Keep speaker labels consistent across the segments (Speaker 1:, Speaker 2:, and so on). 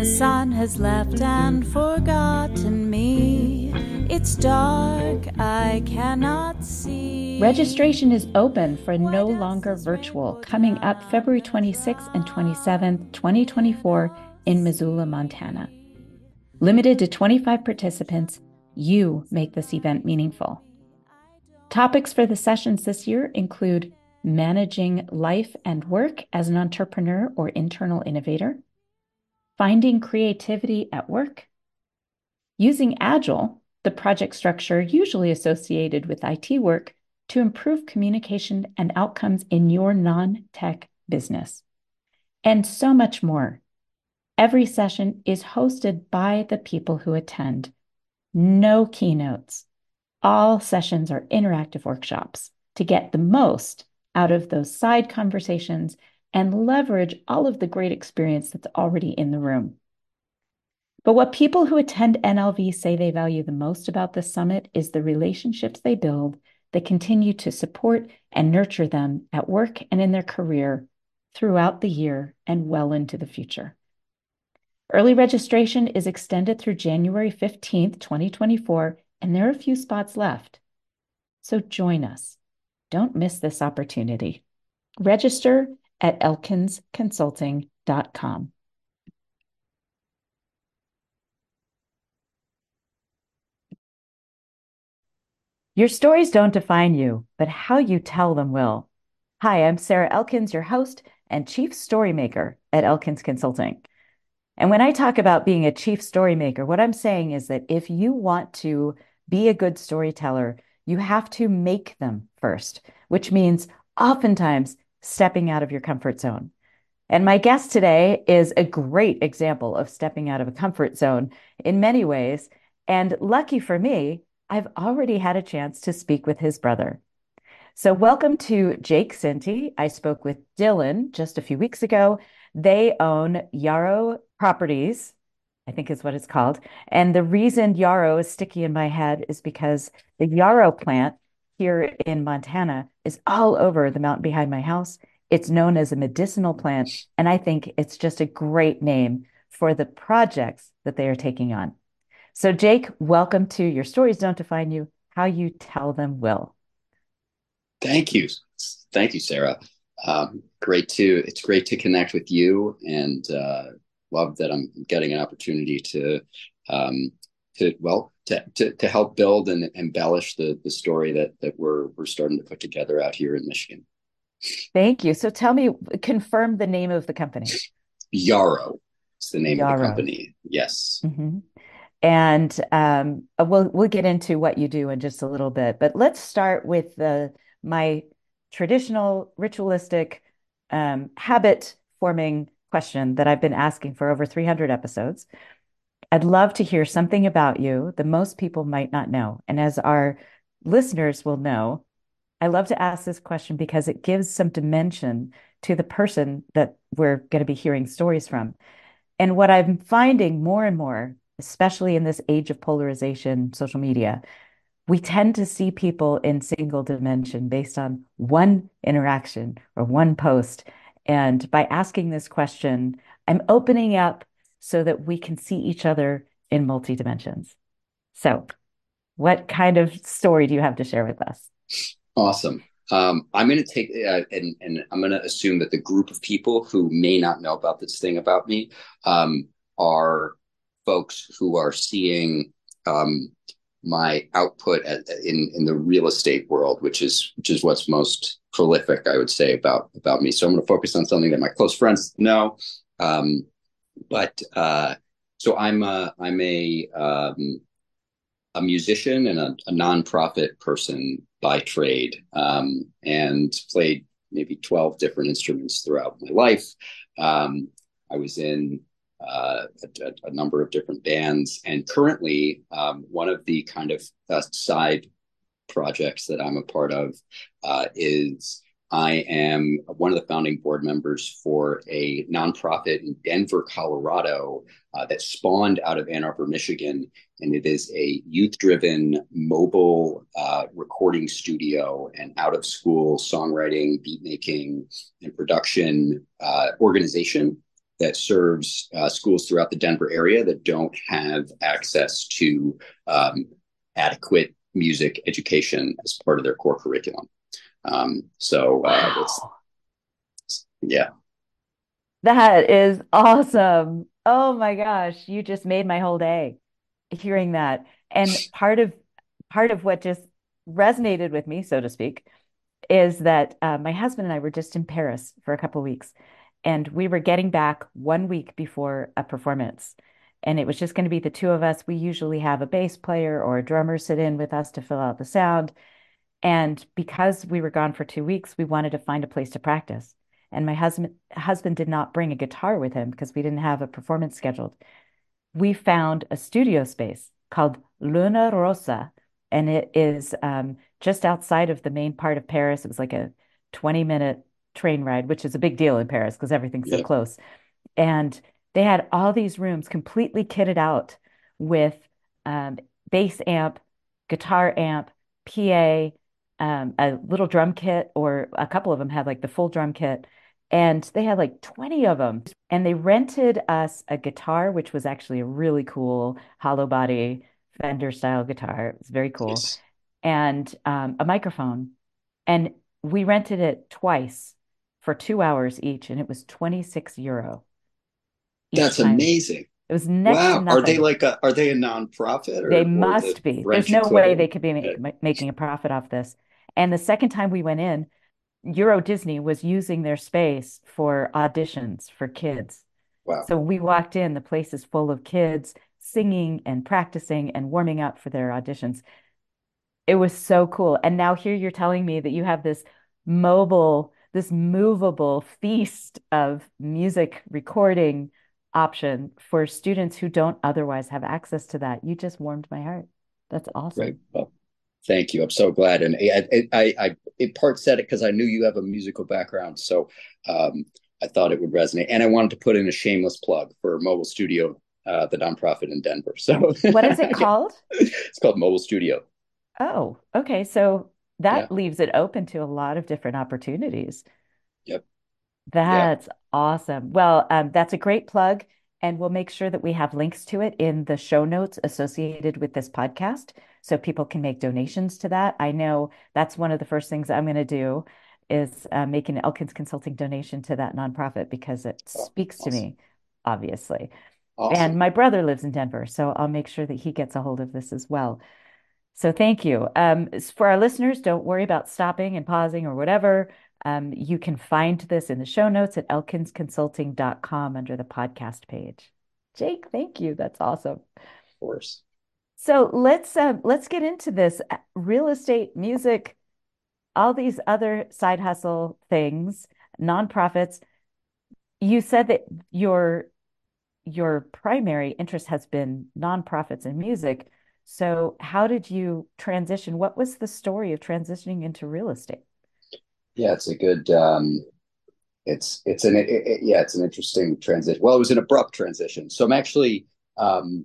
Speaker 1: The sun has left and forgotten me. It's dark, I cannot see.
Speaker 2: Registration is open for No Longer Virtual coming up February 26th and 27th, 2024 in Missoula, Montana. Limited to 25 participants, you make this event meaningful. Topics for the sessions this year include managing life and work as an entrepreneur or internal innovator, finding creativity at work, using Agile, the project structure usually associated with IT work, to improve communication and outcomes in your non tech business, and so much more. Every session is hosted by the people who attend. No keynotes. All sessions are interactive workshops to get the most out of those side conversations and leverage all of the great experience that's already in the room. But what people who attend NLV say they value the most about the summit is the relationships they build that continue to support and nurture them at work and in their career throughout the year and well into the future. Early registration is extended through January 15th, 2024, and there are a few spots left. So join us. Don't miss this opportunity. Register at elkinsconsulting.com. Your stories don't define you, but how you tell them will. Hi, I'm Sarah Elkins, your host and chief storymaker at Elkins Consulting. And when I talk about being a chief storymaker, what I'm saying is that if you want to be a good storyteller, you have to make them first, which means oftentimes stepping out of your comfort zone. And my guest today is a great example of stepping out of a comfort zone in many ways. And lucky for me, I've already had a chance to speak with his brother. So, welcome to Jake Cinti. I spoke with Dylan just a few weeks ago. They own Yarrow Properties, I think is what it's called. And the reason yarrow is sticky in my head is because the yarrow plant here in Montana is all over the mountain behind my house. It's known as a medicinal plant. And I think it's just a great name for the projects that they are taking on. So, Jake, welcome to Your Stories Don't Define You, How You Tell Them Will.
Speaker 3: Thank you. Thank you, Sarah. Um, great to it's great to connect with you and uh, love that I'm getting an opportunity to um, to well to, to, to help build and embellish the the story that that we're we're starting to put together out here in Michigan.
Speaker 2: Thank you. So tell me, confirm the name of the company.
Speaker 3: Yarrow is the name Yarrow. of the company. Yes. Mm-hmm.
Speaker 2: And um, we'll we'll get into what you do in just a little bit, but let's start with the my traditional ritualistic um, habit forming question that I've been asking for over 300 episodes. I'd love to hear something about you that most people might not know. And as our listeners will know, I love to ask this question because it gives some dimension to the person that we're going to be hearing stories from. And what I'm finding more and more, especially in this age of polarization, social media, we tend to see people in single dimension based on one interaction or one post. And by asking this question, I'm opening up so that we can see each other in multi dimensions. So, what kind of story do you have to share with us?
Speaker 3: Awesome. Um, I'm going to take uh, and, and I'm going to assume that the group of people who may not know about this thing about me um, are folks who are seeing um, my output at, in in the real estate world, which is which is what's most prolific, I would say about about me. So I'm going to focus on something that my close friends know. Um, but uh, so I'm a I'm a um, a musician and a, a nonprofit person by trade, um, and played maybe 12 different instruments throughout my life. Um, I was in uh, a, a, number of different bands. And currently, um, one of the kind of uh, side projects that I'm a part of uh, is I am one of the founding board members for a nonprofit in Denver, Colorado, uh, that spawned out of Ann Arbor, Michigan. And it is a youth driven mobile uh, recording studio and out of school songwriting, beat making, and production uh, organization that serves uh, schools throughout the Denver area that don't have access to um, adequate music education as part of their core curriculum. Um, so uh, wow. it's, yeah.
Speaker 2: That is awesome. Oh my gosh, you just made my whole day hearing that. And part of part of what just resonated with me, so to speak, is that uh, my husband and I were just in Paris for a couple weeks, and we were getting back one week before a performance, and it was just going to be the two of us. We usually have a bass player or a drummer sit in with us to fill out the sound, and because we were gone for two weeks, we wanted to find a place to practice. And my husband husband did not bring a guitar with him because we didn't have a performance scheduled. We found a studio space called Luna Rosa, and it is um, just outside of the main part of Paris. It was like a 20 minute train ride, which is a big deal in Paris because everything's yeah. so close. And they had all these rooms completely kitted out with um, bass amp, guitar amp, PA, um, a little drum kit, or a couple of them had like the full drum kit. And they had like 20 of them. And they rented us a guitar, which was actually a really cool hollow body Fender style guitar. It's very cool. Yes. And um, a microphone. And we rented it twice for two hours each, and it was 26 euro.
Speaker 3: That's time. amazing.
Speaker 2: It was next wow.
Speaker 3: Are they like a are they a nonprofit?
Speaker 2: Or, they must the be. There's no way they could be make, making a profit off this. And the second time we went in, Euro Disney was using their space for auditions for kids. Wow. So we walked in, the place is full of kids singing and practicing and warming up for their auditions. It was so cool. And now here you're telling me that you have this mobile, this movable feast of music recording option for students who don't otherwise have access to that. You just warmed my heart. That's awesome.
Speaker 3: Right. Well, thank you. I'm so glad. And I, I, I in part said it because I knew you have a musical background. So um, I thought it would resonate. And I wanted to put in a shameless plug for Mobile Studio uh, the nonprofit in Denver. So
Speaker 2: what is it called?
Speaker 3: it's called Mobile Studio.
Speaker 2: Oh, okay. So that yeah. leaves it open to a lot of different opportunities.
Speaker 3: Yep.
Speaker 2: That's yep. awesome. Well, um, that's a great plug. And we'll make sure that we have links to it in the show notes associated with this podcast so people can make donations to that. I know that's one of the first things I'm going to do is uh, make an Elkins Consulting donation to that nonprofit because it oh, speaks awesome. to me, obviously. Awesome. And my brother lives in Denver, so I'll make sure that he gets a hold of this as well. So thank you. Um, for our listeners, don't worry about stopping and pausing or whatever. Um, you can find this in the show notes at elkinsconsulting.com under the podcast page. Jake, thank you. That's awesome.
Speaker 3: Of course.
Speaker 2: So let's uh, let's get into this uh, real estate, music, all these other side hustle things, nonprofits. You said that your your primary interest has been nonprofits and music. So, how did you transition? What was the story of transitioning into real estate?
Speaker 3: Yeah, it's a good. Um, it's it's an it, it, yeah, it's an interesting transition. Well, it was an abrupt transition. So I'm actually um,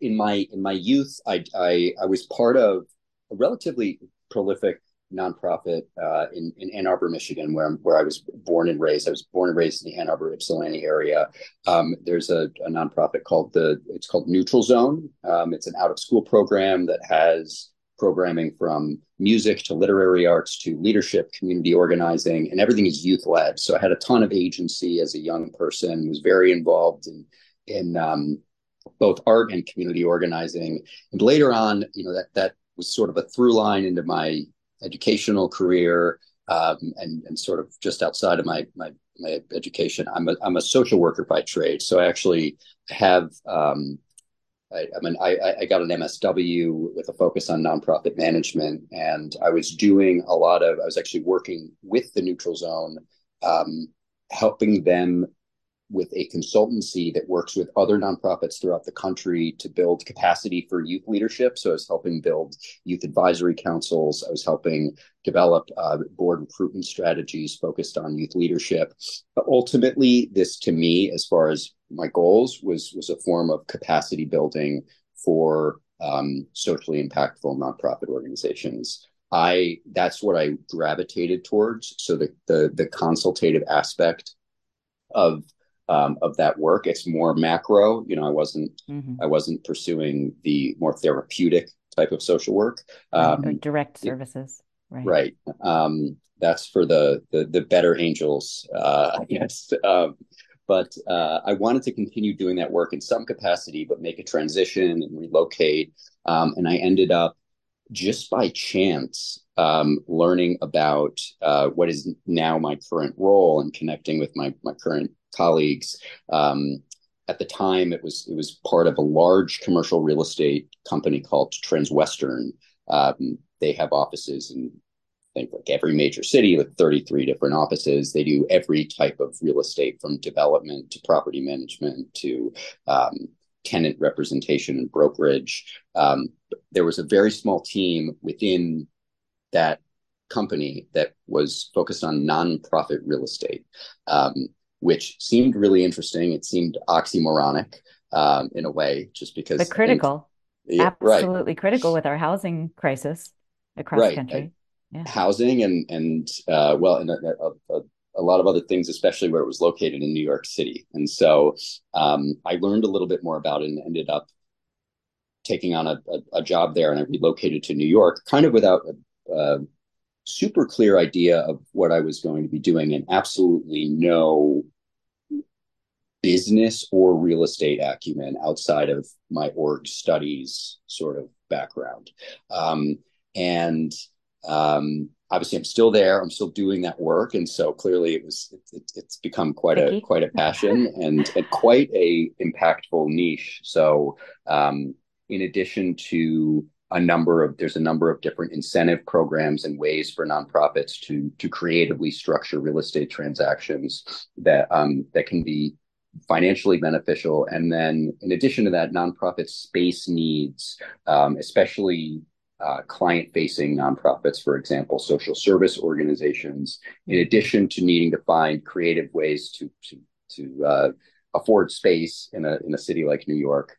Speaker 3: in my in my youth, I I, I was part of a relatively prolific nonprofit uh, in, in Ann Arbor, Michigan, where, where I was born and raised. I was born and raised in the Ann Arbor, Ypsilanti area. Um, there's a, a, nonprofit called the, it's called Neutral Zone. Um, it's an out of school program that has programming from music to literary arts to leadership, community organizing, and everything is youth led. So I had a ton of agency as a young person, was very involved in, in um, both art and community organizing. And later on, you know, that, that was sort of a through line into my educational career um, and and sort of just outside of my my my education. I'm a I'm a social worker by trade, so I actually have. Um, I, I mean, I, I got an MSW with a focus on nonprofit management, and I was doing a lot of. I was actually working with the Neutral Zone, um, helping them with a consultancy that works with other nonprofits throughout the country to build capacity for youth leadership. So I was helping build youth advisory councils. I was helping develop uh, board recruitment strategies focused on youth leadership. But ultimately, this to me, as far as my goals, was was a form of capacity building for um, socially impactful nonprofit organizations. I that's what I gravitated towards. So the the, the consultative aspect of um, of that work. It's more macro. You know, I wasn't mm-hmm. I wasn't pursuing the more therapeutic type of social work.
Speaker 2: Um, direct services.
Speaker 3: Right. Right. Um, that's for the the, the better angels, uh, guess. Um, but uh, I wanted to continue doing that work in some capacity, but make a transition and relocate. Um, and I ended up just by chance um, learning about uh, what is now my current role and connecting with my my current colleagues. Um, at the time, it was it was part of a large commercial real estate company called Transwestern. Um, they have offices in I think like every major city, like 33 different offices. They do every type of real estate from development to property management to um, tenant representation and brokerage. Um, there was a very small team within that company that was focused on nonprofit real estate, um, which seemed really interesting. It seemed oxymoronic um, in a way, just because.
Speaker 2: But critical. yeah, absolutely right. critical with our housing crisis across right. the country
Speaker 3: yeah. housing and and uh, well, and a, a, a, lot of other things, especially where it was located in New York City. And so um, I learned a little bit more about it and ended up taking on a, a, job there. And I relocated to New York, kind of without a, a super clear idea of what I was going to be doing, and absolutely no business or real estate acumen outside of my org studies sort of background. Um, and um, obviously, I'm still there. I'm still doing that work, and so clearly, it was it, it, it's become quite a quite a passion and, and quite a impactful niche. So, um, in addition to a number of there's a number of different incentive programs and ways for nonprofits to to creatively structure real estate transactions that um, that can be financially beneficial. And then, in addition to that, nonprofit space needs, um, especially uh, client facing nonprofits, for example, social service organizations, in addition to needing to find creative ways to, to, to uh, afford space in a, in a city like New York.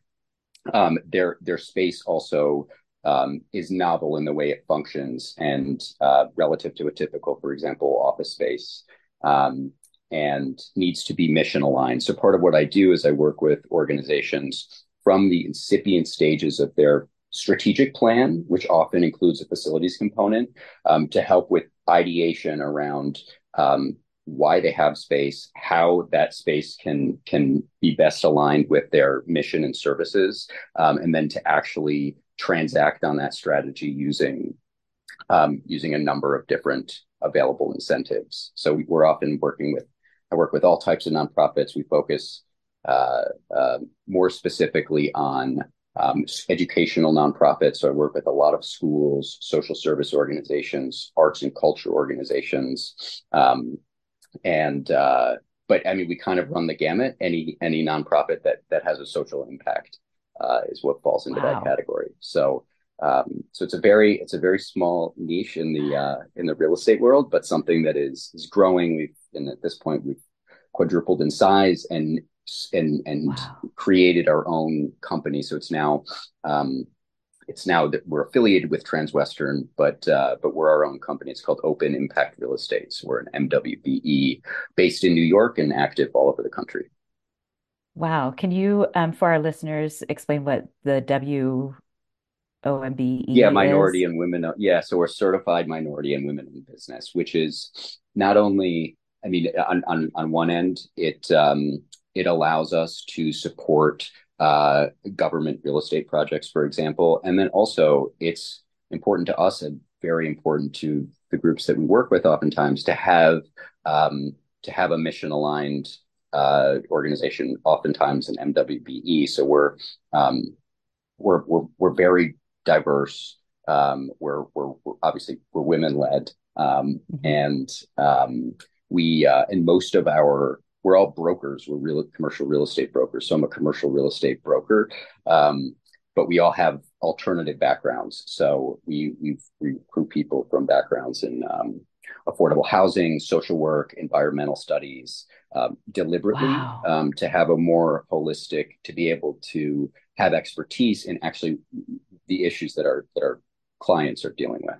Speaker 3: Um, their, their space also um, is novel in the way it functions and uh, relative to a typical, for example, office space. Um, and needs to be mission aligned. So part of what I do is I work with organizations from the incipient stages of their strategic plan, which often includes a facilities component, um, to help with ideation around um, why they have space, how that space can can be best aligned with their mission and services, um, and then to actually transact on that strategy using um, using a number of different available incentives. So we're often working with I work with all types of nonprofits. We focus uh, uh, more specifically on um, educational nonprofits. So I work with a lot of schools, social service organizations, arts and culture organizations, um, and uh, but I mean we kind of run the gamut. Any any nonprofit that that has a social impact uh, is what falls into wow. that category. So. Um, so it's a very it's a very small niche in the uh, in the real estate world, but something that is is growing. We've and at this point we've quadrupled in size and and and wow. created our own company. So it's now um, it's now that we're affiliated with Transwestern, but uh, but we're our own company. It's called Open Impact Real Estate. So we're an MWBE based in New York and active all over the country.
Speaker 2: Wow! Can you, um, for our listeners, explain what the W OMBE
Speaker 3: yeah minority is? and women yeah so we're certified minority and women in business which is not only i mean on on, on one end it um it allows us to support uh, government real estate projects, for example. And then also, it's important to us and very important to the groups that we work with, oftentimes, to have um, to have a mission aligned organization, oftentimes an MWBE. So we're um, we're, we're we're very diverse. Um, we're, obviously we're women led, um, mm-hmm. and um, we uh, and most of our we're all brokers. We're real commercial real estate brokers. So I'm a commercial real estate broker, um, but we all have alternative backgrounds. So we we recruit people from backgrounds in um, affordable housing, social work, environmental studies, um, deliberately wow. Um, to have a more holistic, to be able to have expertise in actually the issues that our that our clients are dealing with.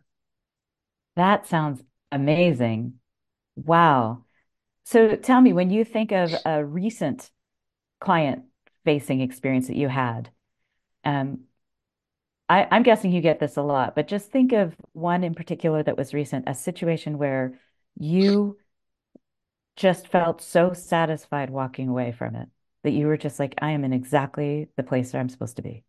Speaker 2: That sounds amazing. Wow. So tell me, when you think of a recent client facing experience that you had, um, I, I'm guessing you get this a lot, but just think of one in particular that was recent, a situation where you just felt so satisfied walking away from it that you were just like, I am in exactly the place where I'm supposed to be.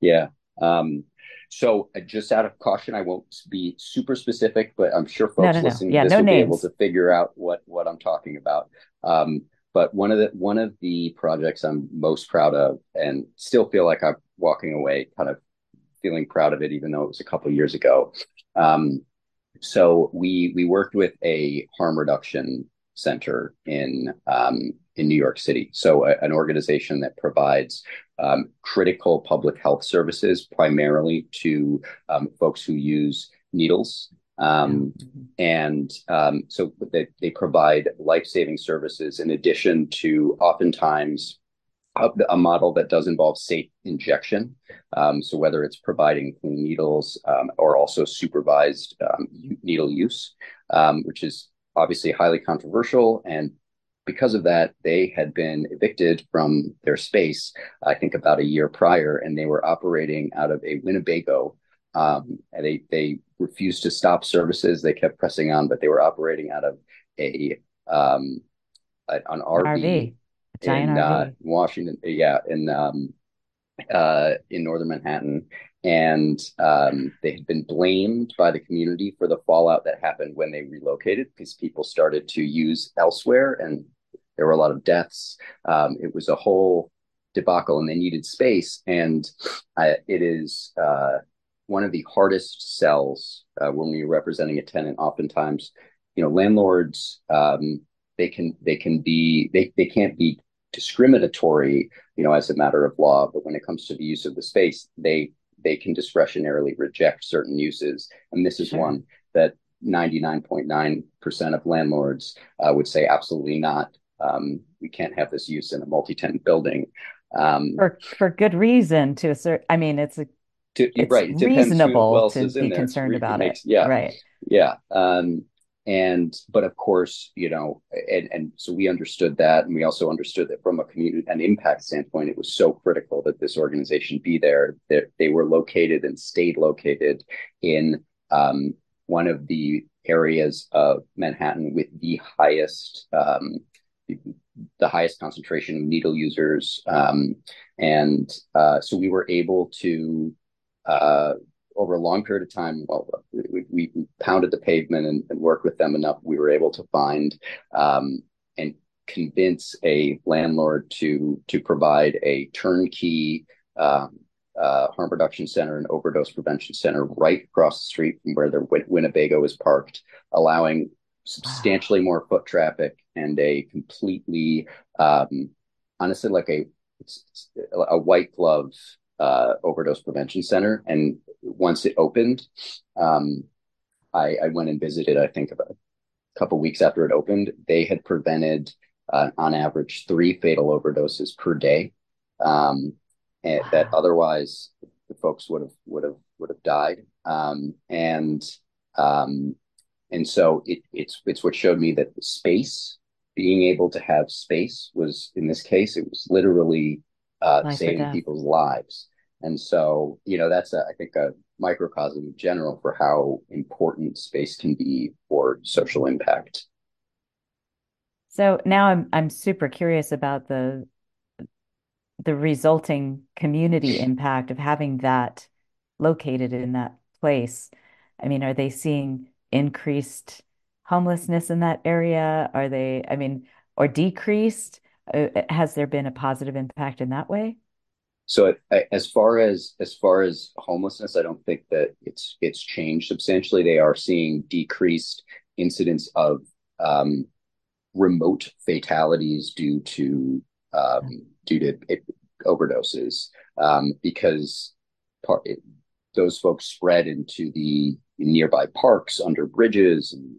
Speaker 3: Yeah. Um, so uh, just out of caution, I won't be super specific, but I'm sure folks
Speaker 2: no, no.
Speaker 3: listening to
Speaker 2: Yeah,
Speaker 3: this
Speaker 2: no
Speaker 3: will be able to figure out what what I'm talking about. Um, but one of the one of the projects I'm most proud of, and still feel like I'm walking away kind of feeling proud of it, even though it was a couple of years ago. Um, so we we worked with a harm reduction center in um, in New York City. So a, an organization that provides um, critical public health services primarily to um, folks who use needles. Um, and um, so they, they provide life saving services in addition to oftentimes a, model that does involve safe injection. Um, so whether it's providing clean needles um, or also supervised um, needle use, um, which is obviously highly controversial. And because of that, they had been evicted from their space, I think about a year prior, and they were operating out of a Winnebago. Um, they they refused to stop services. They kept pressing on, but they were operating out of a um, an RV
Speaker 2: RV,
Speaker 3: in uh, Washington, yeah, in um, uh, in northern Manhattan, and um, they had been blamed by the community for the fallout that happened when they relocated because people started to use elsewhere, and there were a lot of deaths. Um, it was a whole debacle, and they needed space, and uh, it is uh, one of the hardest sells uh, when we are representing a tenant. Oftentimes, you know, landlords um, they can they can be they they can't be discriminatory you know, as a matter of law. But when it comes to the use of the space, they they can discretionarily reject certain uses, and this is
Speaker 2: Sure.
Speaker 3: one that 99.9% of landlords uh, would say absolutely not. Um, we can't have this use in a multi-tenant building. Um,
Speaker 2: For for good reason to assert, I mean, it's a,
Speaker 3: to,
Speaker 2: it's
Speaker 3: right, it depends who
Speaker 2: reasonable to be. Concerned about it.
Speaker 3: makes yeah,
Speaker 2: Right.
Speaker 3: yeah. Um, and but of course, you know, and and so we understood that, and we also understood that from a community an impact standpoint, it was so critical that this organization be there. That they were located and stayed located in um, one of the areas of Manhattan with the highest um, the highest concentration of needle users, um, and uh, so we were able to uh, over a long period of time, well, we, we pounded the pavement and, and, worked with them enough. We were able to find um, and convince a landlord to to provide a turnkey um, uh, harm reduction center and overdose prevention center right across the street from where their Winnebago is parked, allowing substantially more foot traffic and a completely, um, honestly, like a a white glove uh, overdose prevention center. And once it opened, um, I, I, went and visited. I think about a couple weeks after it opened, they had prevented, uh, on average, three fatal overdoses per day. Um, that
Speaker 2: Wow.
Speaker 3: otherwise the folks would have would have would have died. Um, and um, and so it, it's it's what showed me that the space, being able to have space, was in this case it was literally uh,
Speaker 2: Life
Speaker 3: saving people's lives. And so you know that's a, I think a microcosm in general for how important space can be for social impact.
Speaker 2: So now I'm I'm super curious about the the resulting community impact of having that located in that place. I mean, are they seeing increased homelessness in that area? Are they, I mean, or decreased? Uh, has there been a positive impact in that way?
Speaker 3: So as far as as far as homelessness, I don't think that it's it's changed substantially. They are seeing decreased incidents of um, remote fatalities due to um, due to overdoses um, because part, it, those folks spread into the nearby parks under bridges and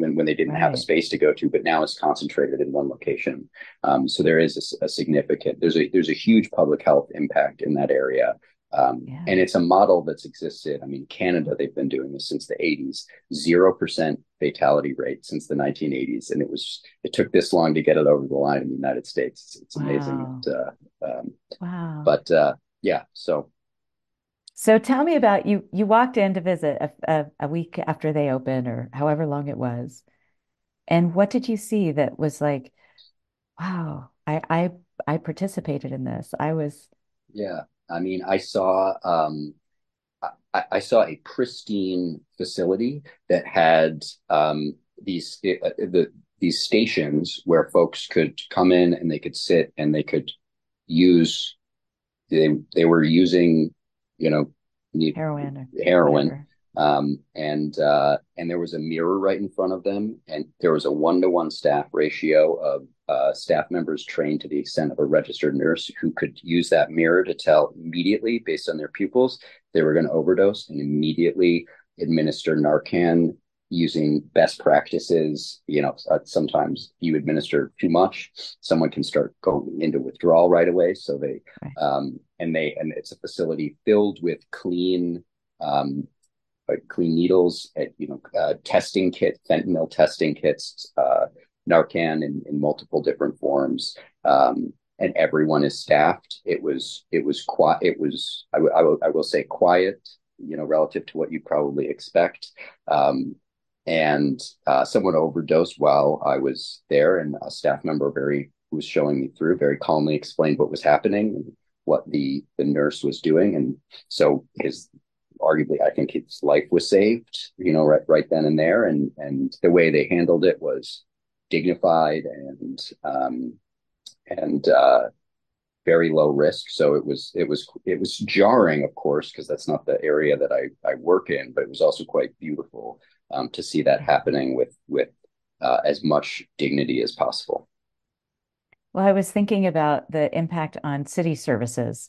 Speaker 3: when, when they didn't have a space to go to, but now it's concentrated in one location. Um, so there is a, a, significant there's a there's a huge public health impact in that area. Um, yeah. And it's a model that's existed. I mean, Canada, they've been doing this since the 80s, 0% fatality rate since the 1980s. And it was, it took this long to get it over the line in the United States. It's, it's wow. amazing. uh, um, wow. But uh, yeah, so.
Speaker 2: So tell me about you. You walked in to visit a, a, a week after they opened, or however long it was, and what did you see that was like, wow, I I I participated in this. I was.
Speaker 3: Yeah, I mean, I saw um, I, I saw a pristine facility that had um, these uh, the these stations where folks could come in and they could sit and they could use they they were using you know
Speaker 2: heroin
Speaker 3: heroin um, and uh, and there was a mirror right in front of them and there was a one to one staff ratio of uh, staff members trained to the extent of a registered nurse who could use that mirror to tell immediately, based on their pupils, they were going to overdose and immediately administer Narcan using best practices. You know, uh, sometimes you administer too much, someone can start going into withdrawal right away. So they, right. um, and they, and it's a facility filled with clean, um, clean needles, at, you know, uh, testing kit, fentanyl testing kits, uh, Narcan in, in multiple different forms, um, and everyone is staffed. It was it was quiet. It was I, w- I, w- I will say quiet, you know, relative to what you probably expect. Um, and uh, someone overdosed while I was there, and a staff member very who was showing me through very calmly explained what was happening what the the nurse was doing, and so his arguably I think his life was saved, you know, right right then and there, and and the way they handled it was dignified and um, and uh, very low risk. So it was it was it was jarring, of course, because that's not the area that I I work in. But it was also quite beautiful um, to see that happening with with uh, as much dignity as possible.
Speaker 2: Well, I was thinking about the impact on city services.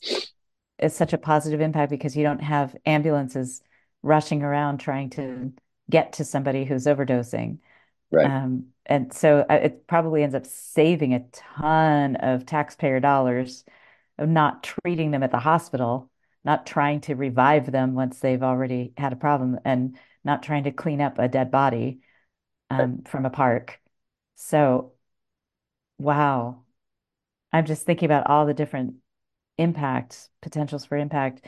Speaker 2: It's such a positive impact because you don't have ambulances rushing around trying to get to somebody who's overdosing.
Speaker 3: Right. Um,
Speaker 2: and so uh, it probably ends up saving a ton of taxpayer dollars of not treating them at the hospital, not trying to revive them once they've already had a problem, and not trying to clean up a dead body um, right. from a park. So, wow. I'm just thinking about all the different impacts, potentials for impact.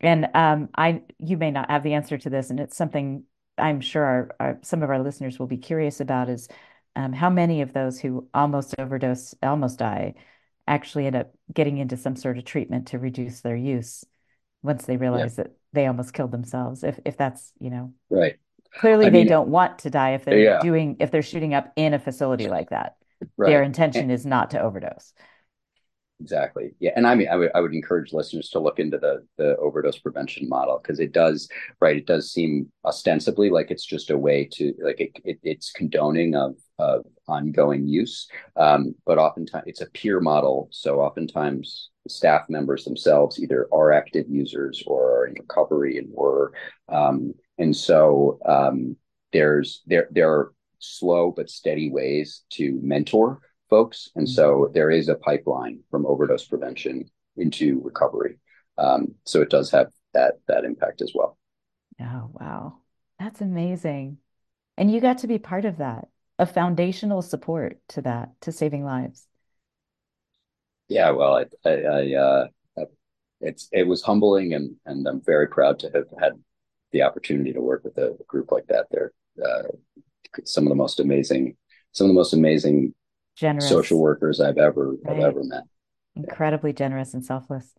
Speaker 2: And um, I, you may not have the answer to this, and it's something I'm sure our, our, some of our listeners will be curious about is um, how many of those who almost overdose, almost die, actually end up getting into some sort of treatment to reduce their use once they realize yeah. that they almost killed themselves. If if that's you know
Speaker 3: right.
Speaker 2: Clearly, I they mean, don't want to die if they're yeah. doing if they're shooting up in a facility like that. Right. Their intention and, is not to overdose.
Speaker 3: Exactly. Yeah. And I mean, I would, would encourage listeners to look into the, the overdose prevention model because it does, right. It does seem ostensibly like it's just a way to like it, it it's condoning of, of ongoing use. Um, but oftentimes it's a peer model. So oftentimes staff members themselves either are active users or are in recovery and were. Um, and so um, there's, there, there are slow but steady ways to mentor folks. And so mm-hmm. there is a pipeline from overdose prevention into recovery. Um, so it does have that that impact as well.
Speaker 2: Oh wow, that's amazing! And you got to be part of that, a foundational support to that, to saving lives.
Speaker 3: Yeah, well, I, I, I uh, it's it was humbling, and and I'm very proud to have had the opportunity to work with a group like that. They're uh, some of the most amazing, some of the most amazing generous social workers I've ever right. I've ever met.
Speaker 2: Incredibly yeah. generous and selfless.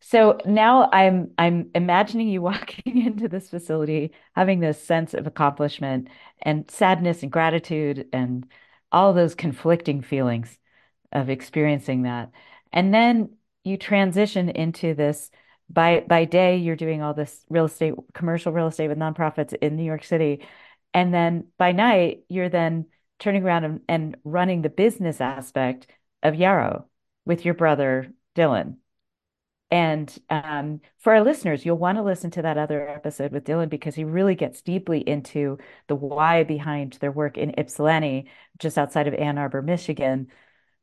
Speaker 2: So now I'm I'm imagining you walking into this facility having this sense of accomplishment and sadness and gratitude and all those conflicting feelings of experiencing that. And then you transition into this by by day you're doing all this real estate commercial real estate with nonprofits in New York City and then by night you're then turning around and, and running the business aspect of Yarrow with your brother Dylan. And um, for our listeners, you'll want to listen to that other episode with Dylan because he really gets deeply into the why behind their work in Ypsilanti, just outside of Ann Arbor, Michigan,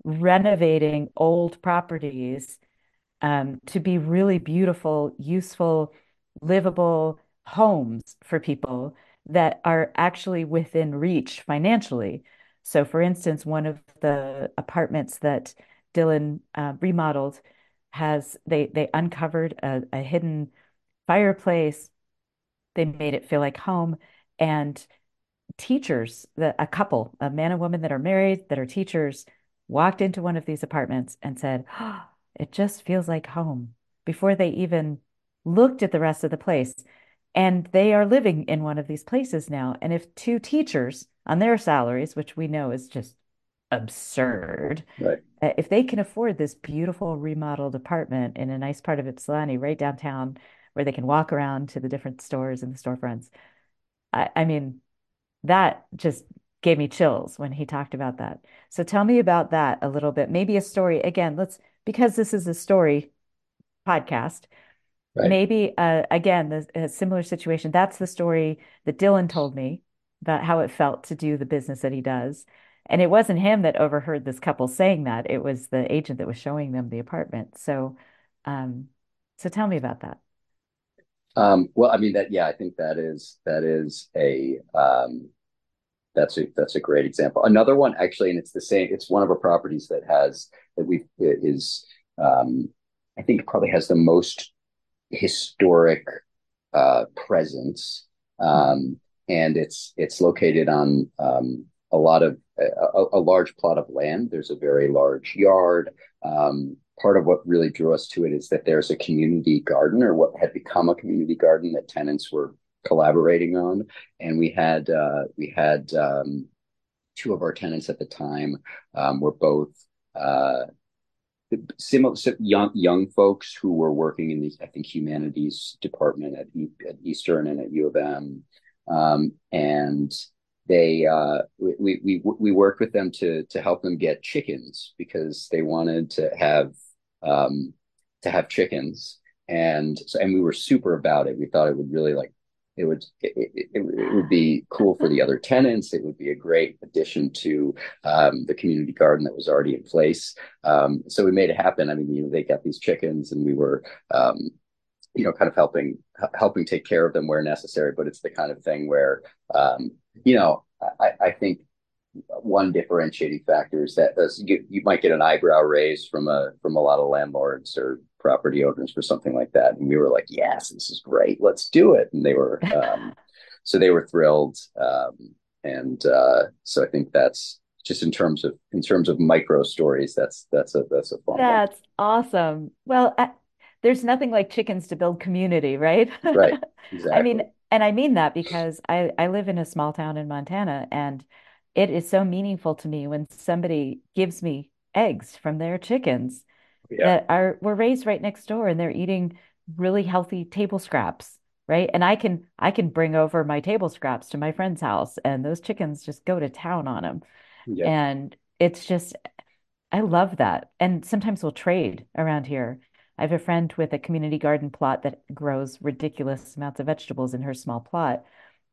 Speaker 2: renovating old properties um, to be really beautiful, useful, livable homes for people that are actually within reach financially. So, for instance, one of the apartments that Dylan uh, remodeled has they they uncovered a, a hidden fireplace. They made it feel like home, and teachers, a couple, a man and woman that are married, that are teachers, walked into one of these apartments and said, oh, "It just feels like home." Before they even looked at the rest of the place, and they are living in one of these places now. And if two teachers on their salaries, which we know is just absurd,
Speaker 3: right.
Speaker 2: Uh, if they can afford this beautiful remodeled apartment in a nice part of Ypsilanti, right downtown, where they can walk around to the different stores and the storefronts, I, I mean, that just gave me chills when he talked about that. So tell me about that a little bit. Maybe a story. Again, let's because this is a story podcast. Right. Maybe uh, again, the, a similar situation. That's the story that Dylan told me about how it felt to do the business that he does. And it wasn't him that overheard this couple saying that. It was the agent that was showing them the apartment. So, um, so tell me about that.
Speaker 3: Um, well, I mean that, yeah, I think that is that is a um, that's a that's a great example. Another one actually, and it's the same. It's one of our properties that has that we is um, I think probably has the most historic uh, presence, um, and it's it's located on um, a lot of a, a, large plot of land. There's a very large yard. Um, part of what really drew us to it is that there's a community garden, or what had become a community garden that tenants were collaborating on, and we had uh, we had um, two of our tenants at the time um, were both uh, similar young young folks who were working in the I think humanities department at, at Eastern and at U of M, um, and they uh, we, we we worked with them to to help them get chickens because they wanted to have um, to have chickens and so and we were super about it. We thought it would really like it would it, it, it, would be cool for the other tenants. It would be a great addition to um, the community garden that was already in place. Um, so we made it happen. I mean you know they got these chickens and we were um, you know kind of helping helping take care of them where necessary but it's the kind of thing where um, you know I, I think one differentiating factor is that you, you might get an eyebrow raise from a from a lot of landlords or property owners for something like that. And we were like, yes, this is great. Let's do it. And they were, um, so they were thrilled. Um, and uh, so I think that's just in terms of in terms of micro stories. That's that's a that's a fun.
Speaker 2: That's one. awesome. Well, I, there's nothing like chickens to build community, right?
Speaker 3: Right. Exactly. I
Speaker 2: mean, and I mean that because I I live in a small town in Montana, and it is so meaningful to me when somebody gives me eggs from their chickens yeah. that are were raised right next door and they're eating really healthy table scraps right and i can i can bring over my table scraps to my friend's house and those chickens just go to town on them yeah. and it's just i love that and sometimes we'll trade around here i have a friend with a community garden plot that grows ridiculous amounts of vegetables in her small plot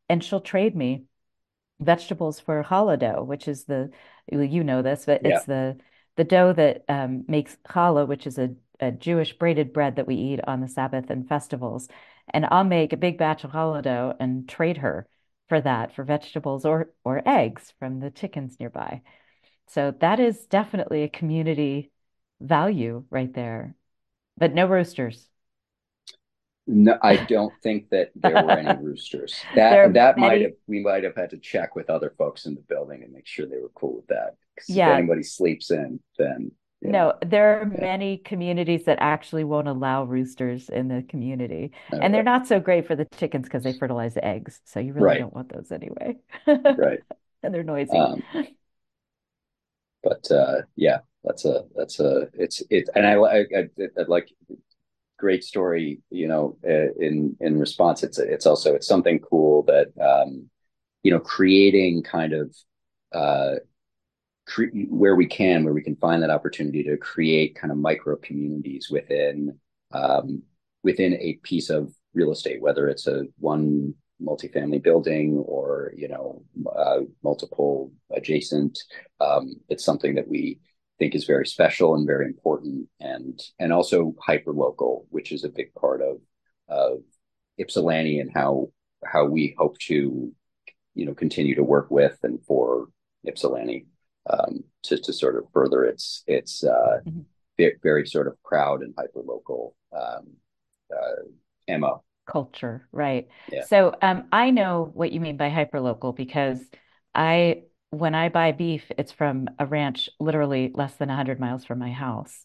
Speaker 2: and she'll trade me vegetables for challah dough which is the you know this but yeah. it's the the dough that um, makes challah, which is a, a Jewish braided bread that we eat on the Sabbath and festivals. And I'll make a big batch of challah dough and trade her for that, for vegetables or or eggs from the chickens nearby. So that is definitely a community value right there. But no roosters.
Speaker 3: No, I don't think that there were any roosters. That that many... might have we might have had to check with other folks in the building and make sure they were cool with that. Yeah. If anybody sleeps in, then
Speaker 2: no, there are yeah. many communities that actually won't allow roosters in the community. Okay. And they're not so great for the chickens because they fertilize the eggs. So you really right. don't want those anyway.
Speaker 3: right.
Speaker 2: And they're noisy. Um,
Speaker 3: but uh, yeah, that's a that's a it's it and I I, I, I like great story. You know, uh, in in response, it's it's also it's something cool that um, you know creating kind of uh, cre- where we can, where we can find that opportunity to create kind of micro communities within um, within a piece of real estate, whether it's a one multifamily building or you know uh, multiple adjacent. Um, it's something that we think is very special and very important, and and also hyper local, which is a big part of of Ypsilanti and how how we hope to you know continue to work with and for Ypsilanti um, to to sort of further its its uh, mm-hmm. very, very, sort of proud and hyper local um, uh, mo
Speaker 2: culture, right? Yeah. So um, I know what you mean by hyper local because I when I buy beef, it's from a ranch literally less than 100 miles from my house.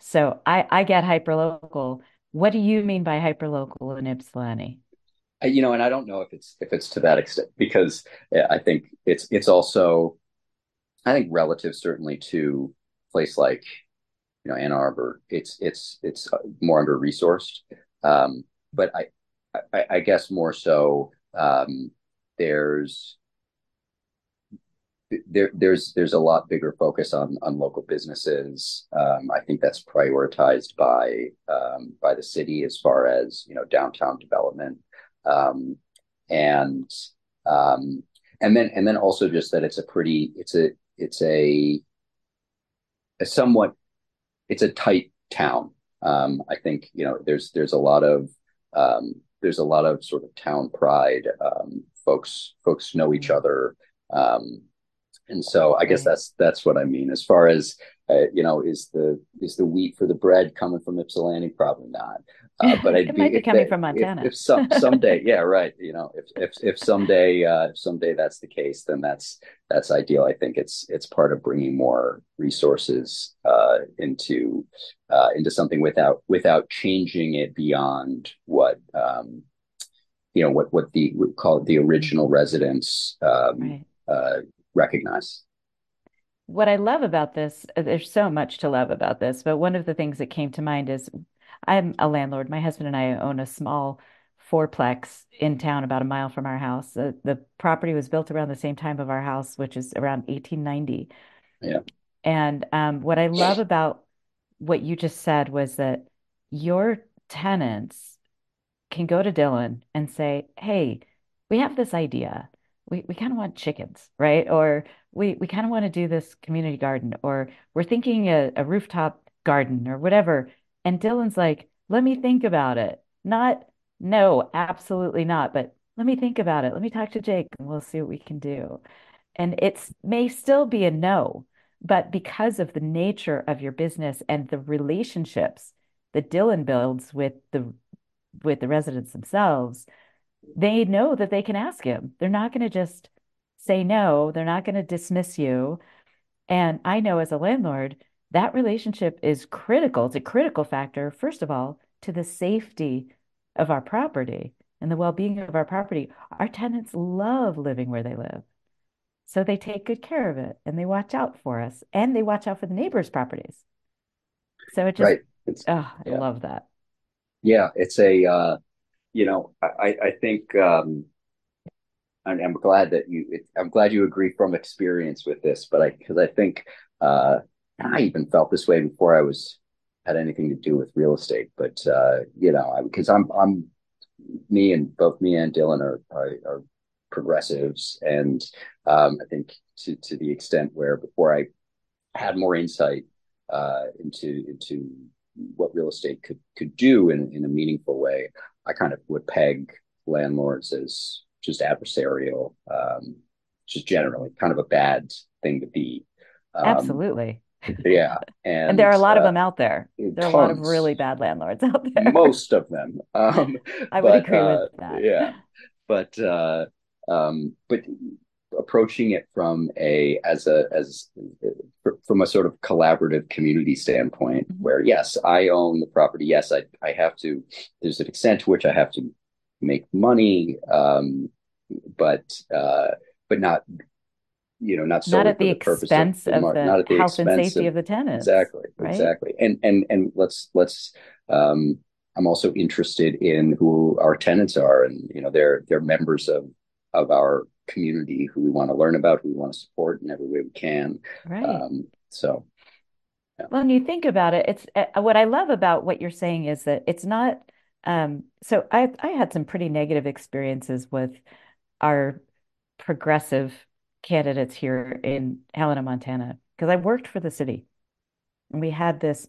Speaker 2: So I, I get hyper local. What do you mean by hyper local in Ypsilanti?
Speaker 3: You know, and I don't know if it's if it's to that extent because I think it's it's also I think relative certainly to place like you know Ann Arbor, it's it's it's more under resourced. Um, but I, I, I guess more so um, there's there, there's there's a lot bigger focus on on local businesses. Um, I think that's prioritized by um, by the city as far as you know downtown development, um, and um, and then and then also just that it's a pretty it's a it's a a somewhat it's a tight town. Um, I think you know there's there's a lot of um, there's a lot of sort of town pride. folks folks know each other. Um, and so I guess that's that's what I mean. As far as uh, you know, is the is the wheat for the bread coming from Ypsilanti? Probably not.
Speaker 2: Uh, but it might be coming from Montana.
Speaker 3: If, if some someday, yeah, right. You know, if if if someday uh, if someday that's the case, then that's that's ideal. I think it's it's part of bringing more resources uh, into uh, into something without without changing it beyond what um, you know what what the we call it the original residents um, right. Uh, recognize.
Speaker 2: What I love about this, uh, there's so much to love about this, but one of the things that came to mind is I'm a landlord. My husband and I own a small fourplex in town about a mile from our house. The, the property was built around the same time of our house, which is around 1890.
Speaker 3: Yeah.
Speaker 2: And um, what I love about what you just said was that your tenants can go to Dylan and say, hey, we have this idea we, we kind of want chickens, right? Or we, we kind of want to do this community garden, or we're thinking a, a rooftop garden or whatever. And Dylan's like, let me think about it. Not, no, absolutely not. But let me think about it. Let me talk to Jake and we'll see what we can do. And it may still be a no, but because of the nature of your business and the relationships that Dylan builds with the with the residents themselves, they know that they can ask him. They're not going to just say no, they're not going to dismiss you. And I know as a landlord, that relationship is critical. It's a critical factor, first of all, to the safety of our property and the well being of our property. Our tenants love living where they live. So they take good care of it and they watch out for us and they watch out for the neighbors' properties. So it just, right. oh, yeah. I love that.
Speaker 3: Yeah, it's a, uh, you know, I, I think um, I'm, glad that you. I'm glad you agree from experience with this, but I because I think uh, I even felt this way before I was had anything to do with real estate. But uh, you know, because I'm I'm me and both me and Dylan are are, are progressives, and um, I think to to the extent where before I had more insight uh, into into what real estate could could do in, in a meaningful way. I kind of would peg landlords as just adversarial, um, just generally kind of a bad thing to be.
Speaker 2: Um, Absolutely.
Speaker 3: Yeah,
Speaker 2: and, and, there are a lot uh, of them out there. There tons, are a lot of really bad landlords out there.
Speaker 3: Most of them. Um,
Speaker 2: I would agree uh, with that.
Speaker 3: Yeah, but uh, um, but approaching it from a as a as from a sort of collaborative community standpoint mm-hmm. where yes i own the property yes i i have to there's an extent to which i have to make money um but uh but not you know not
Speaker 2: not at the, the expense of, of the, not at the health and safety of, of the tenants
Speaker 3: exactly right? exactly and and and let's let's um i'm also interested in who our tenants are and you know they're they're members of of our community who we want to learn about, who we want to support in every way we can.
Speaker 2: Right. Um,
Speaker 3: so,
Speaker 2: yeah. well, when you think about it, it's uh, what I love about what you're saying is that it's not. Um, so I I had some pretty negative experiences with our progressive candidates here in Helena, Montana, because I worked for the city And we had this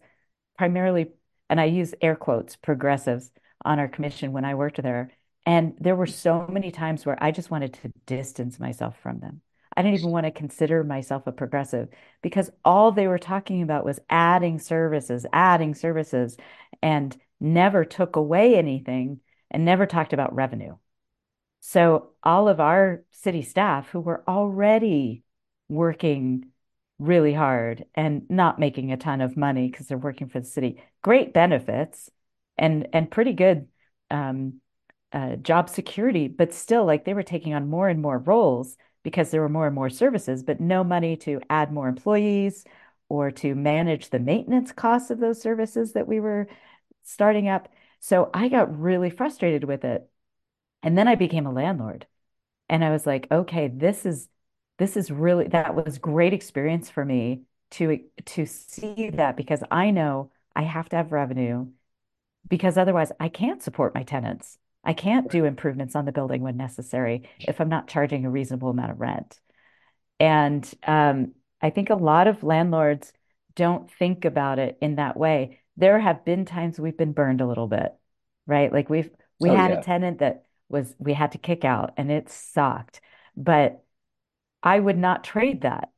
Speaker 2: primarily, and I use air quotes, progressives on our commission when I worked there. And there were so many times where I just wanted to distance myself from them. I didn't even want to consider myself a progressive because all they were talking about was adding services, adding services, and never took away anything and never talked about revenue. So all of our city staff who were already working really hard and not making a ton of money because they're working for the city, great benefits and and pretty good um, uh, job security, but still like they were taking on more and more roles because there were more and more services, but no money to add more employees or to manage the maintenance costs of those services that we were starting up. So I got really frustrated with it. And then I became a landlord. And I was like, okay, this is this is really that was great experience for me to to see that because I know I have to have revenue because otherwise I can't support my tenants. I can't do improvements on the building when necessary if I'm not charging a reasonable amount of rent. And um, I think a lot of landlords don't think about it in that way. There have been times we've been burned a little bit, right? Like we've we
Speaker 3: Oh
Speaker 2: had
Speaker 3: yeah.
Speaker 2: a tenant that was we had to kick out and it sucked. But I would not trade that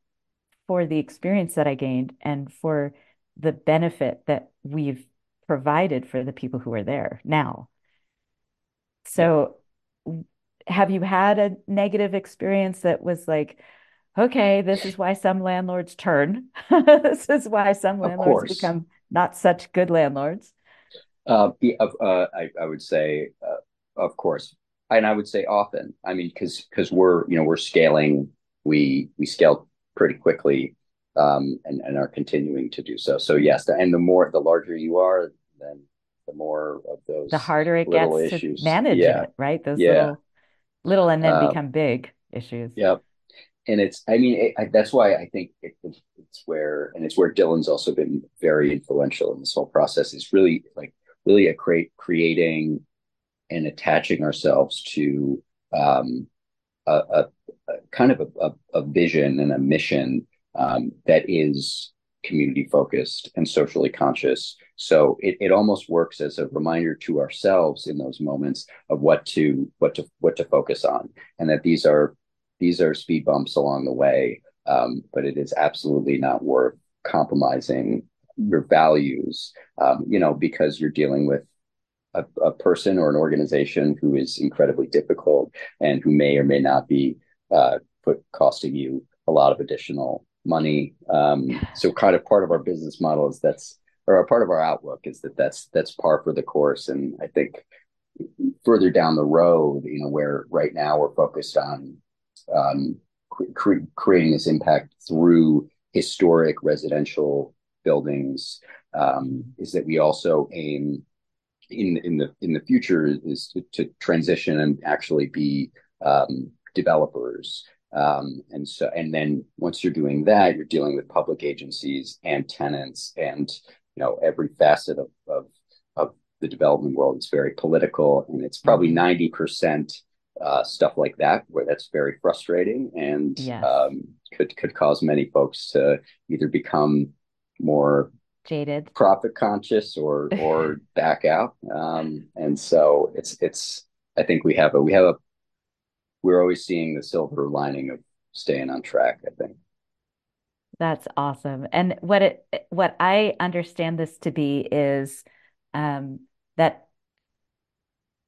Speaker 2: for the experience that I gained and for the benefit that we've provided for the people who are there now. So, have you had a negative experience that was like, okay, this is why some landlords turn. This is why some landlords become not such good landlords.
Speaker 3: Uh, uh, I, I would say, uh, of course, and I would say often. I mean, because because we're you know we're scaling, we we scale pretty quickly, um, and and are continuing to do so. So yes, and the more the larger you are, then the more of those The
Speaker 2: harder it gets to manage
Speaker 3: Yeah,
Speaker 2: it, right? Those
Speaker 3: yeah,
Speaker 2: little little and then
Speaker 3: uh,
Speaker 2: become big issues.
Speaker 3: Yep. And it's, I mean, it, I, that's why I think it, it's where, and it's where Dylan's also been very influential in this whole process. Is really like really a create creating and attaching ourselves to um, a, a, a kind of a, a, vision and a mission um, that is community focused and socially conscious. So it, it almost works as a reminder to ourselves in those moments of what to what to what to focus on, and that these are these are speed bumps along the way, um, but it is absolutely not worth compromising your values, um, you know, because you're dealing with a, a, person or an organization who is incredibly difficult and who may or may not be uh, put costing you a lot of additional money. Um, so kind of part of our business model is that's or a part of our outlook is that that's that's par for the course. And I think further down the road, you know, where right now we're focused on um, cre- creating this impact through historic residential buildings, um, is that we also aim in in the in the future is to, to transition and actually be um, developers. Um, and so, and then once you're doing that, you're dealing with public agencies and tenants, and you know every facet of of, of the development world. It's very political, and it's probably
Speaker 2: Mhm.
Speaker 3: ninety percent uh, stuff like that, where that's very frustrating and
Speaker 2: Yes.
Speaker 3: um, could could cause many folks to either become more
Speaker 2: Jaded.
Speaker 3: profit conscious or or back out. Um, and so it's it's I think we have a we have a we're always seeing the silver lining of staying on track, I think.
Speaker 2: That's awesome. And what it what I understand this to be is um, that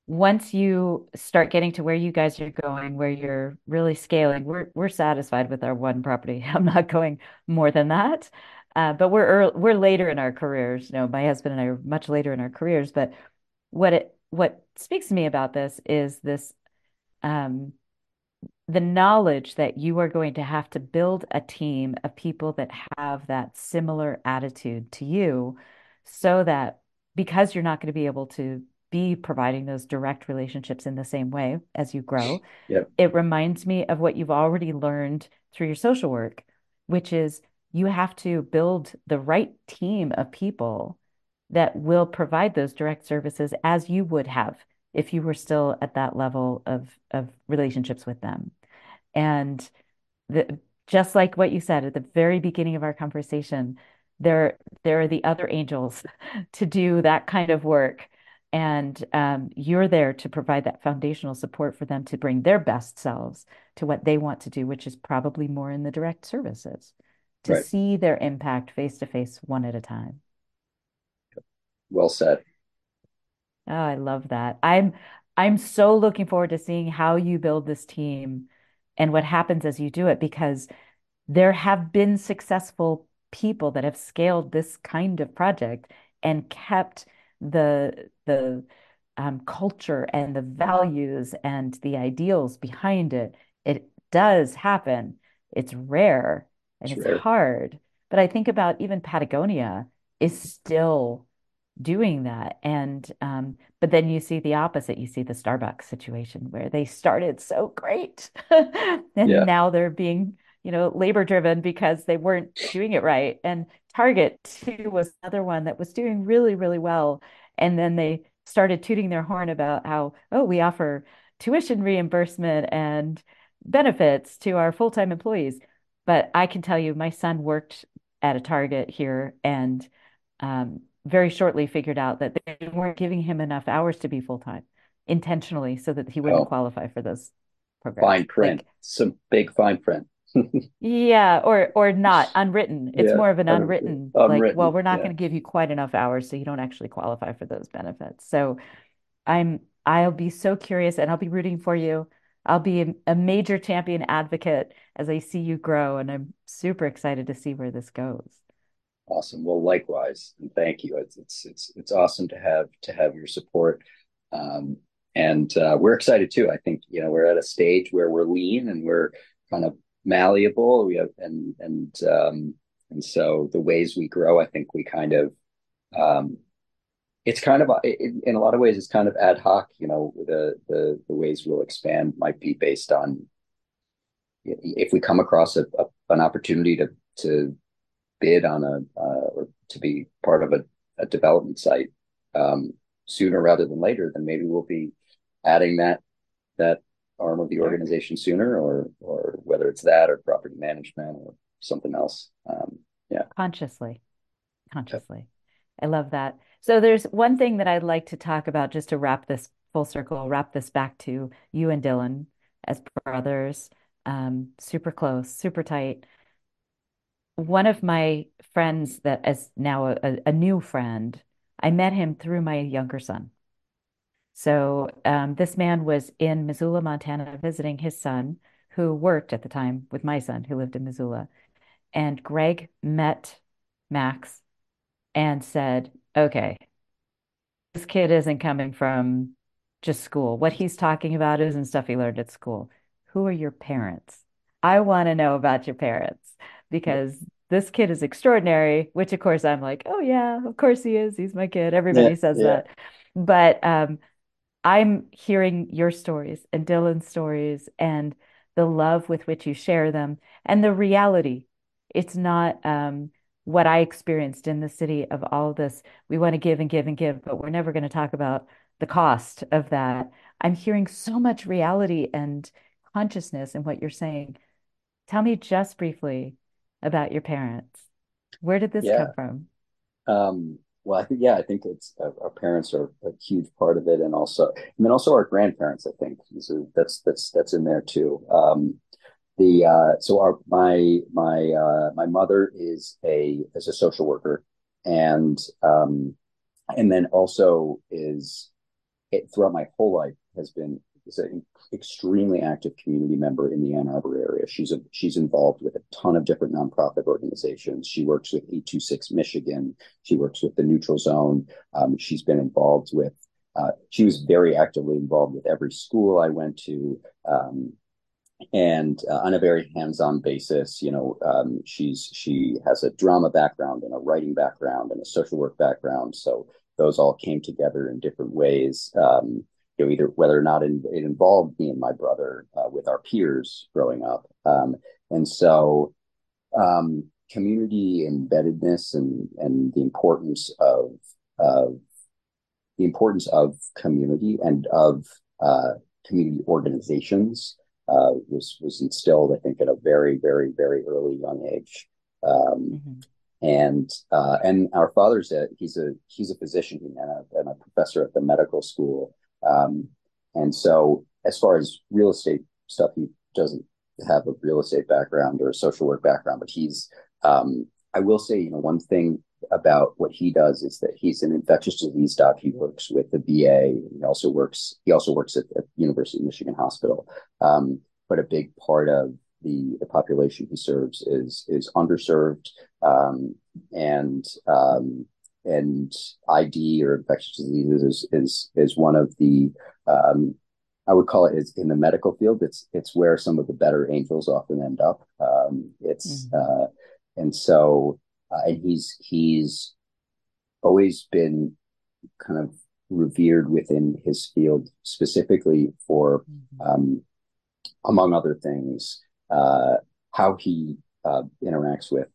Speaker 2: once you start getting to where you guys are going, where you're really scaling, we're we're satisfied with our one property. I'm not going more than that. Uh, but we're early, we're later in our careers. You know, my husband and I are much later in our careers. But what it what speaks to me about this is this um, the knowledge that you are going to have to build a team of people that have that similar attitude to you so that because you're not going to be able to be providing those direct relationships in the same way as you grow,
Speaker 3: Yep.
Speaker 2: it reminds me of what you've already learned through your social work, which is you have to build the right team of people that will provide those direct services as you would have if you were still at that level of of relationships with them. And the, just like what you said at the very beginning of our conversation, there there are the other angels to do that kind of work and um, you're there to provide that foundational support for them to bring their best selves to what they want to do which is probably more in the direct services to
Speaker 3: Right.
Speaker 2: see their impact face to face one at a time
Speaker 3: Well said.
Speaker 2: Oh i love that i'm i'm so looking forward to seeing how you build this team and what happens as you do it because there have been successful people that have scaled this kind of project and kept the the um, culture and the values and the ideals behind it. It does happen. It's rare and
Speaker 3: It's
Speaker 2: it's hard. But I think about even Patagonia is still doing that. And um, but then you see the opposite. You see the Starbucks situation where they started so great, and
Speaker 3: Yeah.
Speaker 2: now they're being you know, labor driven because they weren't doing it right. And Target too was another one that was doing really, really well. And then they started tooting their horn about how, oh, we offer tuition reimbursement and benefits to our full-time employees. But I can tell you, my son worked at a Target here and um, very shortly figured out that they weren't giving him enough hours to be full-time intentionally so that he wouldn't
Speaker 3: Oh,
Speaker 2: qualify for those programs.
Speaker 3: fine print.
Speaker 2: Like
Speaker 3: Some big fine print.
Speaker 2: yeah, or or not unwritten. It's
Speaker 3: Yeah.
Speaker 2: more of an
Speaker 3: Un-
Speaker 2: unwritten, like, well, we're not
Speaker 3: Yeah.
Speaker 2: going to give you quite enough hours, so you don't actually qualify for those benefits. So I'm I'll be so curious and I'll be rooting for you. I'll be a, a major champion advocate as I see you grow, and I'm super excited to see where this goes.
Speaker 3: Awesome. Well, likewise, and thank you. It's it's it's it's awesome to have to have your support. Um, and uh, we're excited too. I think, you know, we're at a stage where we're lean and we're kind of malleable. We have and and um and so the ways we grow, I think we kind of um it's kind of in, a lot of ways it's kind of ad hoc, you know, the the the ways we'll expand might be based on if we come across a, a an opportunity to to bid on a uh, or to be part of a, a development site um, sooner rather than later, then maybe we'll be adding that that arm of the organization sooner, or or whether it's that or property management or something else. Um, yeah.
Speaker 2: Consciously, consciously. I love that. So there's one thing that I'd like to talk about just to wrap this full circle, wrap this back to you and Dylan as brothers, um, super close, super tight. One of my friends that is now a, a new friend, I met him through my younger son. So um, this man was in Missoula, Montana, visiting his son, who worked at the time with my son, who lived in Missoula. And Greg met Max and said, okay, this kid isn't coming from just school. What he's talking about isn't stuff he learned at school. Who are your parents? I want to know about your parents because this kid is extraordinary, which of course I'm like, oh yeah, of course he is. He's my kid.
Speaker 3: Yeah.
Speaker 2: Everybody says
Speaker 3: Yeah.
Speaker 2: that. But um, I'm hearing your stories and Dylan's stories and the love with which you share them and the reality. It's not um, what I experienced in the city of all this. We want to give and give and give, but we're never going to talk about the cost of that. I'm hearing so much reality and consciousness in what you're saying. Tell me just briefly about your parents. Where did this
Speaker 3: Yeah.
Speaker 2: come from?
Speaker 3: Um, well, I think yeah, I think it's uh, our parents are a huge part of it, and also and then also our grandparents. I think so that's that's that's in there too. Um, the uh, so our my my uh, my mother is a is a social worker, and um, and then also is it, throughout my whole life has been is an extremely active community member in the Ann Arbor area. She's a she's involved with a ton of different nonprofit organizations. She works with 826 Michigan. She works with the Neutral Zone. Um, she's been involved with. Uh, she was very actively involved with every school I went to. Um, and uh, on a very hands-on basis you know um, she's she has a drama background and a writing background and a social work background so those all came together in different ways um, you know either whether or not it, it involved me and my brother uh, with our peers growing up um, and so um, community embeddedness and and the importance of of the importance of community and of uh, community organizations uh, was was instilled, I think, at a very, very, very early young age. Um,
Speaker 2: hmm
Speaker 3: and uh, and our father's a he's a he's a physician and a, and a professor at the medical school. Um, and so, as far as real estate stuff, he doesn't have a real estate background or a social work background, but he's um, I will say, you know, one thing about what he does is that he's an infectious disease doc. He works with the VA. He also works. He also works at, at University of Michigan Hospital. Um, but a big part of the the population he serves is is underserved, um, and um, and ID or infectious diseases is is is one of the um, I would call it is in the medical field. It's it's where some of the better angels often end up. Um, it's mm-hmm. uh, and so uh, and he's he's always been kind of revered within his field specifically for mm-hmm. um, among other things uh, how he uh, interacts with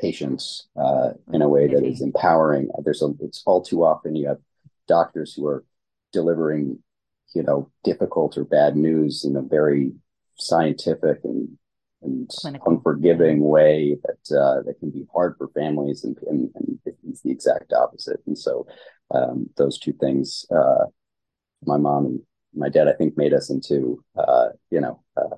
Speaker 3: patients uh, in a way that is empowering there's a it's all too often you have doctors who are delivering you know difficult or bad news in a very scientific and and Clinical. unforgiving way that uh, that can be hard for families, and, and, and it's the exact opposite. And so, um, those two things, uh, my mom and my dad, I think, made us into uh, you know uh,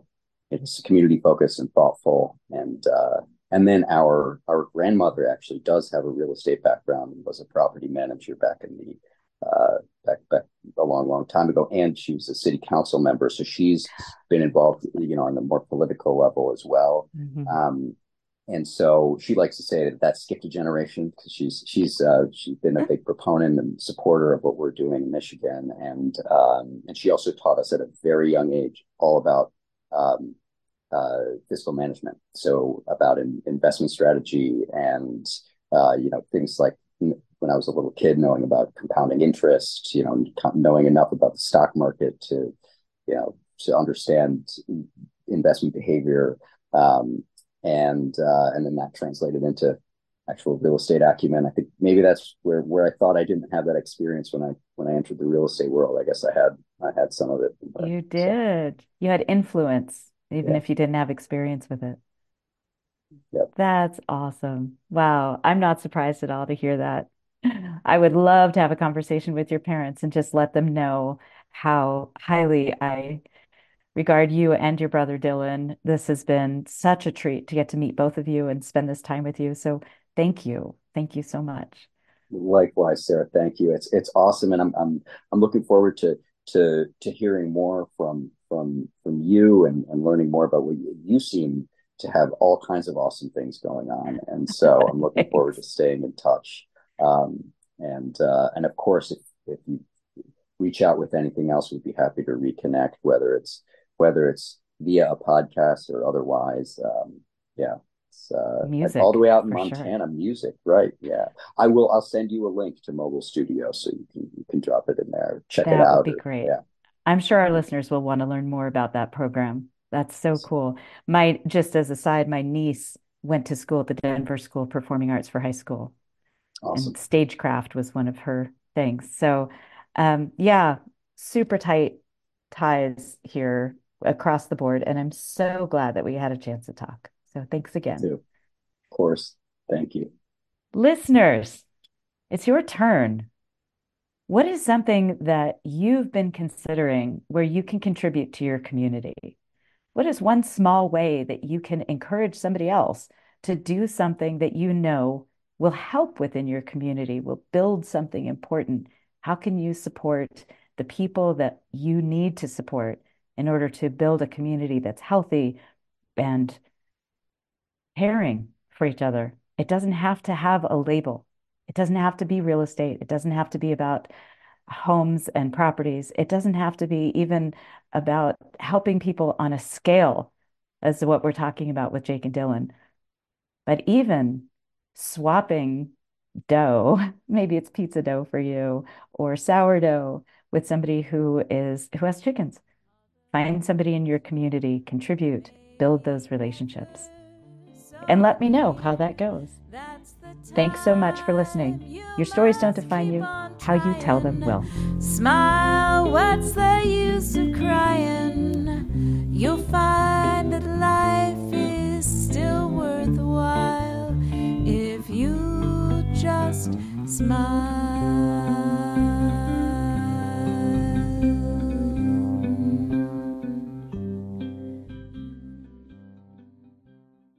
Speaker 3: it's community focused and thoughtful, and uh, and then our our grandmother actually does have a real estate background and was a property manager back in the uh, back back a long, long time ago, and she was a city council member, so she's been involved, you know, on the more political level as well. Mm-hmm. Um, and so she likes to say that that skipped a generation because she's she's uh, she's been a big proponent and supporter of what we're doing in Michigan, and um, and she also taught us at a very young age all about um, fiscal management, so about an investment strategy and uh, you know things like when I was a little kid, knowing about compounding interest, you know, knowing enough about the stock market to, you know, to understand investment behavior, um, and uh, and then that translated into actual real estate acumen. I think maybe that's where where I thought I didn't have that experience when I when I entered the real estate world. I guess I had I had some of it.
Speaker 2: But, you did. So. You had influence, even yeah. if you didn't have experience with it.
Speaker 3: Yep.
Speaker 2: That's awesome. Wow. I'm not surprised at all to hear that. I would love to have a conversation with your parents and just let them know how highly I regard you and your brother Dylan. This has been such a treat to get to meet both of you and spend this time with you. So thank you. Thank you so much.
Speaker 3: Likewise, Sarah. Thank you. It's it's awesome, and I'm I'm I'm looking forward to to to hearing more from from from you and, and learning more about what you, you seem to have all kinds of awesome things going on. And so I'm looking forward to staying in touch. Um, and uh, and of course, if if you reach out with anything else, we'd be happy to reconnect, whether it's whether it's via a podcast or otherwise. Um, yeah, uh, music, all the way out in Montana. Sure. Music, right? Yeah, I will. I'll send you a link to Mobile Studio so you can you can drop it in there. Check
Speaker 2: that
Speaker 3: it out.
Speaker 2: That would be great. Yeah. I'm sure our listeners will want to learn more about that program. That's so cool. My just as a side, my niece went to school at the Denver School of Performing Arts for high school.
Speaker 3: Awesome.
Speaker 2: And stagecraft was one of her things. So, um, yeah, super tight ties here across the board. And I'm so glad that we had a chance to talk. So, thanks again.
Speaker 3: Of course. Thank you.
Speaker 2: Listeners, it's your turn. What is something that you've been considering where you can contribute to your community? What is one small way that you can encourage somebody else to do something that you know will help within your community, will build something important. How can you support the people that you need to support in order to build a community that's healthy and caring for each other? It doesn't have to have a label. It doesn't have to be real estate. It doesn't have to be about homes and properties. It doesn't have to be even about helping people on a scale as what we're talking about with Jake and Dylan. But even swapping dough, maybe it's pizza dough for you or sourdough with somebody who is who has chickens. Find somebody in your community, contribute, build those relationships. And let me know how that goes. Thanks so much for listening. Your stories don't define you, how you tell them will.
Speaker 1: Smile, what's the use of crying? You'll find that life is still worthwhile if you just smile.